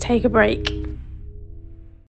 take a break.